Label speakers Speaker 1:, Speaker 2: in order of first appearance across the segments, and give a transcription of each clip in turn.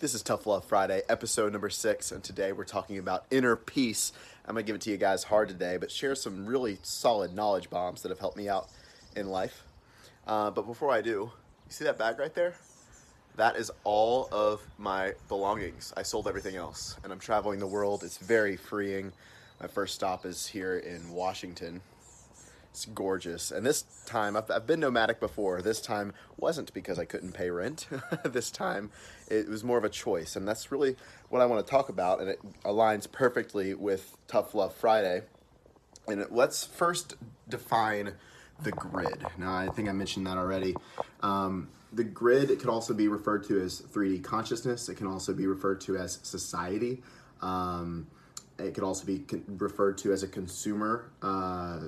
Speaker 1: This is Tough Love Friday, episode number six, and today we're talking about inner peace. I'm to give it to you guys hard today, but share some really solid knowledge bombs that have helped me out in life. Uh, but before I do, you see that bag right there? That is all of my belongings. I sold everything else, and I'm traveling the world. It's very freeing. My first stop is here in Washington, it's gorgeous. And this time, I've, I've, been nomadic before. This time wasn't because I couldn't pay rent. this time, it was more of a choice. And that's really what I want to talk about. And it aligns perfectly with Tough Love Friday. And let's first define the grid. Now, I think I mentioned that already. Um, the grid it could also be referred to as 3D consciousness. It can also be referred to as society. Um, it could also be referred to as a consumer uh,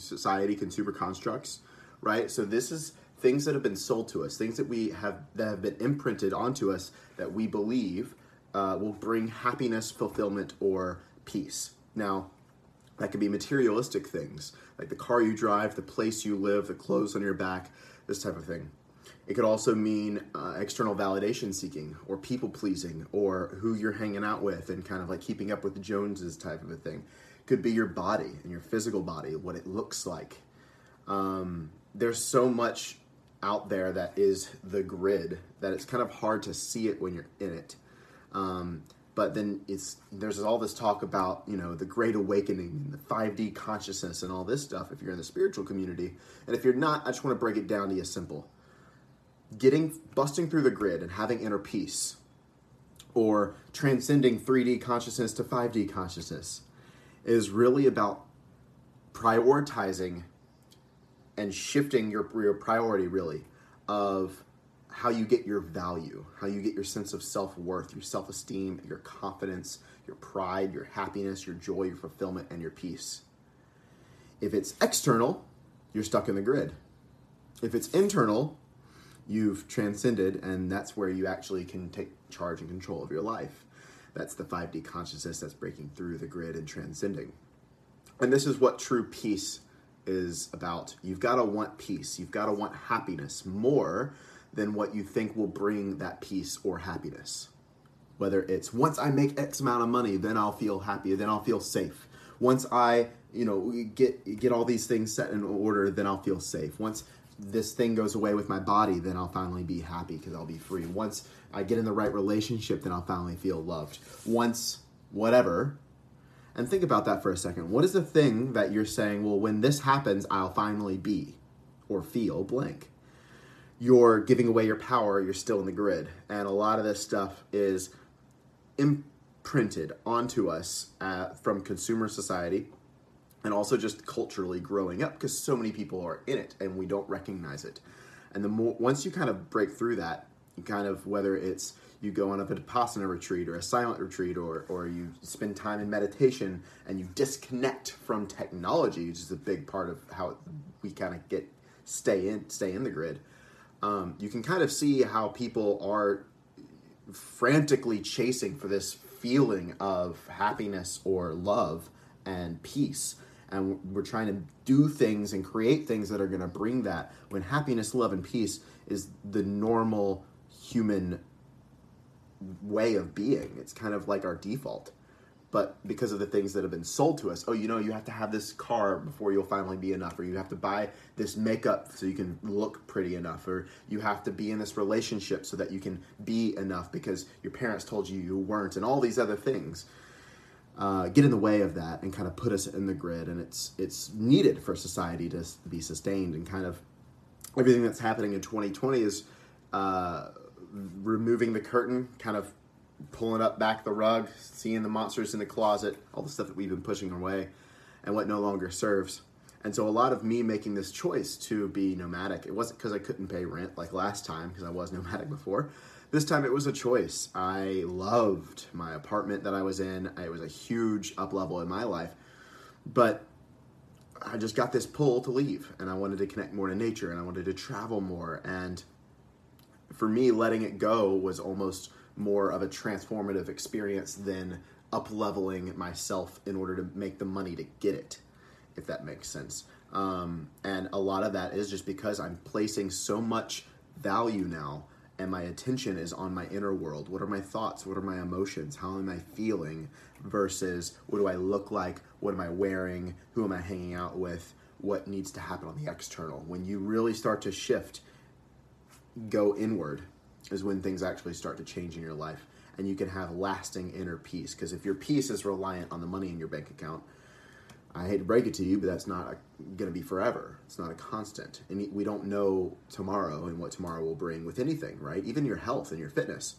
Speaker 1: society, consumer constructs, right? So this is things that have been sold to us, things that we have that have been imprinted onto us that we believe uh, will bring happiness, fulfillment, or peace. Now, that could be materialistic things like the car you drive, the place you live, the clothes on your back, this type of thing. It could also mean uh, external validation seeking or people pleasing or who you're hanging out with and kind of like keeping up with the Joneses type of a thing. Could be your body and your physical body, what it looks like. Um, there's so much out there that is the grid that it's kind of hard to see it when you're in it. Um, but then it's there's all this talk about you know the great awakening and the 5d consciousness and all this stuff if you're in the spiritual community and if you're not i just want to break it down to you simple getting busting through the grid and having inner peace or transcending 3D consciousness to 5D consciousness is really about prioritizing and shifting your, your priority really of how you get your value, how you get your sense of self worth, your self esteem, your confidence, your pride, your happiness, your joy, your fulfillment, and your peace. If it's external, you're stuck in the grid. If it's internal, you've transcended, and that's where you actually can take charge and control of your life. That's the 5D consciousness that's breaking through the grid and transcending. And this is what true peace is about. You've got to want peace, you've got to want happiness more than what you think will bring that peace or happiness. Whether it's once I make X amount of money, then I'll feel happy, then I'll feel safe. Once I, you know, get get all these things set in order, then I'll feel safe. Once this thing goes away with my body, then I'll finally be happy because I'll be free. Once I get in the right relationship, then I'll finally feel loved. Once, whatever. And think about that for a second. What is the thing that you're saying, well, when this happens, I'll finally be or feel blank? You're giving away your power, you're still in the grid. And a lot of this stuff is imprinted onto us uh, from consumer society and also just culturally growing up because so many people are in it and we don't recognize it. And the more once you kind of break through that, you kind of whether it's you go on a vipassana retreat or a silent retreat or or you spend time in meditation and you disconnect from technology, which is a big part of how we kind of get stay in stay in the grid. Um, you can kind of see how people are frantically chasing for this feeling of happiness or love and peace and we're trying to do things and create things that are going to bring that when happiness love and peace is the normal human way of being. It's kind of like our default. But because of the things that have been sold to us oh you know you have to have this car before you'll finally be enough or you have to buy this makeup so you can look pretty enough or you have to be in this relationship so that you can be enough because your parents told you you weren't and all these other things uh, get in the way of that and kind of put us in the grid. And it's it's needed for society to be sustained and kind of everything that's happening in 2020 is uh, removing the curtain, kind of pulling up back the rug, seeing the monsters in the closet, all the stuff that we've been pushing away, and what no longer serves. And so a lot of me making this choice to be nomadic, it wasn't because I couldn't pay rent like last time, because I was nomadic before. This time it was a choice. I loved my apartment that I was in. It was a huge up level in my life. But I just got this pull to leave and I wanted to connect more to nature and I wanted to travel more. And for me, letting it go was almost more of a transformative experience than up leveling myself in order to make the money to get it, if that makes sense. Um, and a lot of that is just because I'm placing so much value now and my attention is on my inner world. What are my thoughts? What are my emotions? How am I feeling? Versus what do I look like? What am I wearing? Who am I hanging out with? What needs to happen on the external? When you really start to shift, go inward, is when things actually start to change in your life. And you can have lasting inner peace. Because if your peace is reliant on the money in your bank account, I hate to break it to you, but that's not going to be forever. It's not a constant. And we don't know tomorrow and what tomorrow will bring with anything, right? Even your health and your fitness.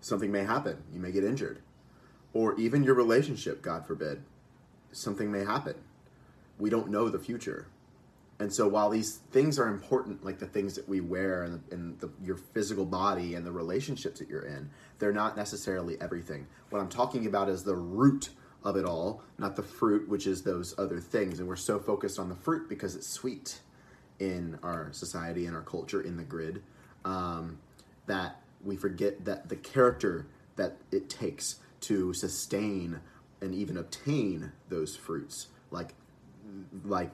Speaker 1: Something may happen. You may get injured. Or even your relationship, God forbid. Something may happen. We don't know the future. And so while these things are important, like the things that we wear and, and the, your physical body and the relationships that you're in, they're not necessarily everything. What I'm talking about is the root of it all, not the fruit, which is those other things. And we're so focused on the fruit because it's sweet in our society, in our culture, in the grid, um, that we forget that the character that it takes to sustain and even obtain those fruits, like like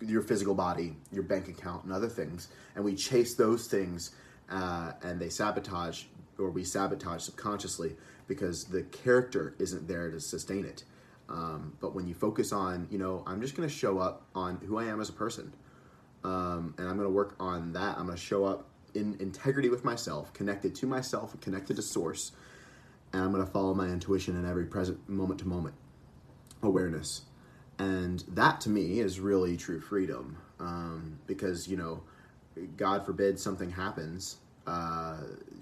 Speaker 1: your physical body, your bank account, and other things, and we chase those things, uh, and they sabotage or we sabotage subconsciously because the character isn't there to sustain it. Um, but when you focus on, you know, I'm just going to show up on who I am as a person, um, and I'm going to work on that. I'm going to show up in integrity with myself, connected to myself, connected to source, and I'm going to follow my intuition in every present moment to moment awareness. And that to me is really true freedom um, because, you know, God forbid something happens uh,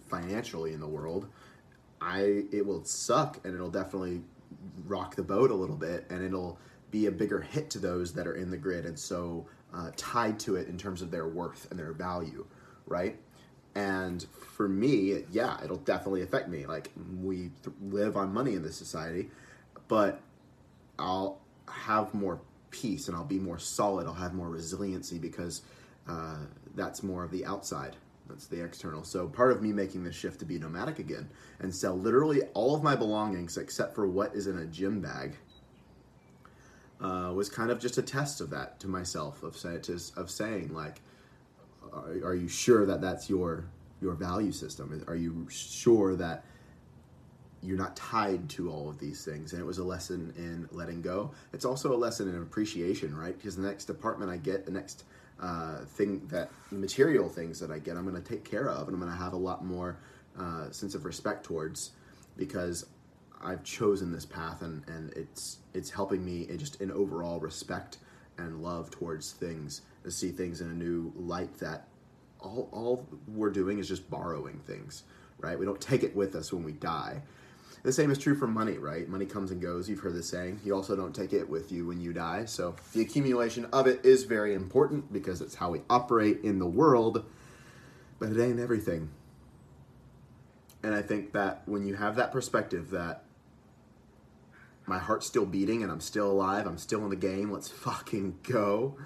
Speaker 1: financially in the world I it will suck and it'll definitely rock the boat a little bit and it'll be a bigger hit to those that are in the grid and so uh, tied to it in terms of their worth and their value, right? And for me, yeah, it'll definitely affect me. Like we th- live on money in this society, but I'll have more peace and I'll be more solid. I'll have more resiliency because uh, that's more of the outside that's the external. So part of me making the shift to be nomadic again and sell literally all of my belongings except for what is in a gym bag uh, was kind of just a test of that to myself of say, to, of saying like, are, are you sure that that's your your value system? Are you sure that you're not tied to all of these things? And it was a lesson in letting go. It's also a lesson in appreciation, right? Because the next department I get, the next uh, thing that material things that I get, I'm going to take care of, and I'm going to have a lot more uh, sense of respect towards because I've chosen this path, and and it's it's helping me in just in overall respect and love towards things to see things in a new light that all all we're doing is just borrowing things, right? We don't take it with us when we die. The same is true for money, right? Money comes and goes. You've heard the saying. You also don't take it with you when you die. So the accumulation of it is very important because it's how we operate in the world, but it ain't everything. And I think that when you have that perspective that my heart's still beating and I'm still alive, I'm still in the game, let's fucking go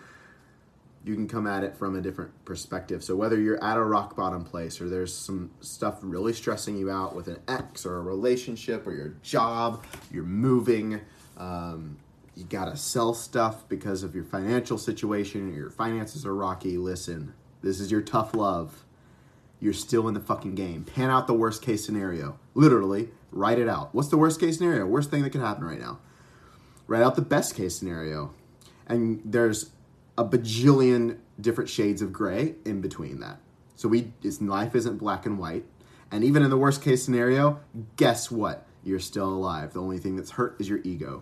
Speaker 1: you can come at it from a different perspective. So whether you're at a rock bottom place or there's some stuff really stressing you out with an ex or a relationship or your job, you're moving, um, you gotta sell stuff because of your financial situation, your finances are rocky. Listen, this is your tough love. You're still in the fucking game. Pan out the worst case scenario. Literally, write it out. What's the worst case scenario? Worst thing that could happen right now. Write out the best case scenario. And there's a bajillion different shades of gray in between that. So we life isn't black and white. And even in the worst case scenario, guess what? You're still alive. The only thing that's hurt is your ego.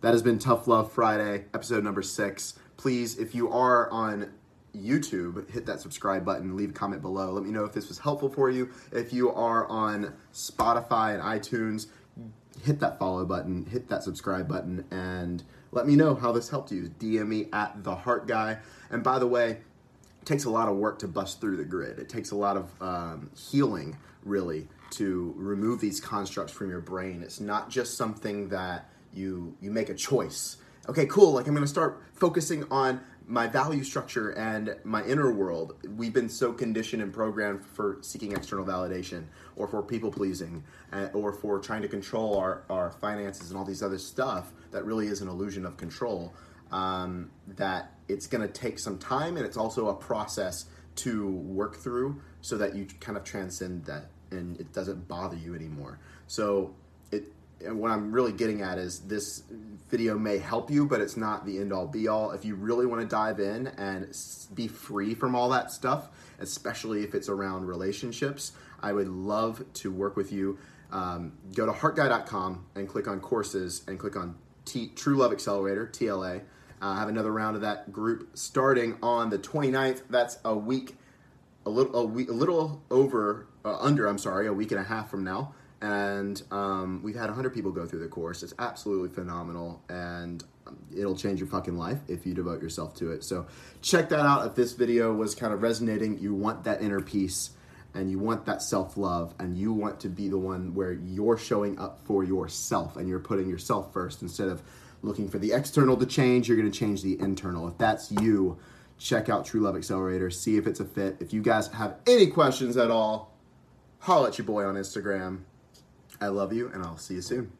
Speaker 1: That has been Tough Love Friday, episode number six. Please, if you are on YouTube, hit that subscribe button, leave a comment below. Let me know if this was helpful for you. If you are on Spotify and iTunes, hit that follow button, hit that subscribe button, and let me know how this helped you. DM me at the Heart Guy. And by the way, it takes a lot of work to bust through the grid. It takes a lot of um, healing, really, to remove these constructs from your brain. It's not just something that you you make a choice. Okay, cool. Like I'm going to start focusing on my value structure and my inner world. We've been so conditioned and programmed for seeking external validation or for people pleasing uh, or for trying to control our, our finances and all these other stuff that really is an illusion of control. Um, that it's going to take some time and it's also a process to work through so that you kind of transcend that and it doesn't bother you anymore. So it what I'm really getting at is this video may help you, but it's not the end all be all. If you really want to dive in and be free from all that stuff, especially if it's around relationships, I would love to work with you. Um, go to heartguy.com and click on courses and click on T- True Love Accelerator, TLA. Uh, I have another round of that group starting on the 29th. That's a week, a little, a, week, a little over, uh, under, I'm sorry, a week and a half from now and um, we've had 100 people go through the course. It's absolutely phenomenal, and it'll change your fucking life if you devote yourself to it. So check that out. If this video was kind of resonating, you want that inner peace, and you want that self love, and you want to be the one where you're showing up for yourself and you're putting yourself first instead of looking for the external to change. You're going to change the internal. If that's you, check out True Love Accelerator. See if it's a fit. If you guys have any questions at all, holla at your boy on Instagram I love you, and I'll see you soon.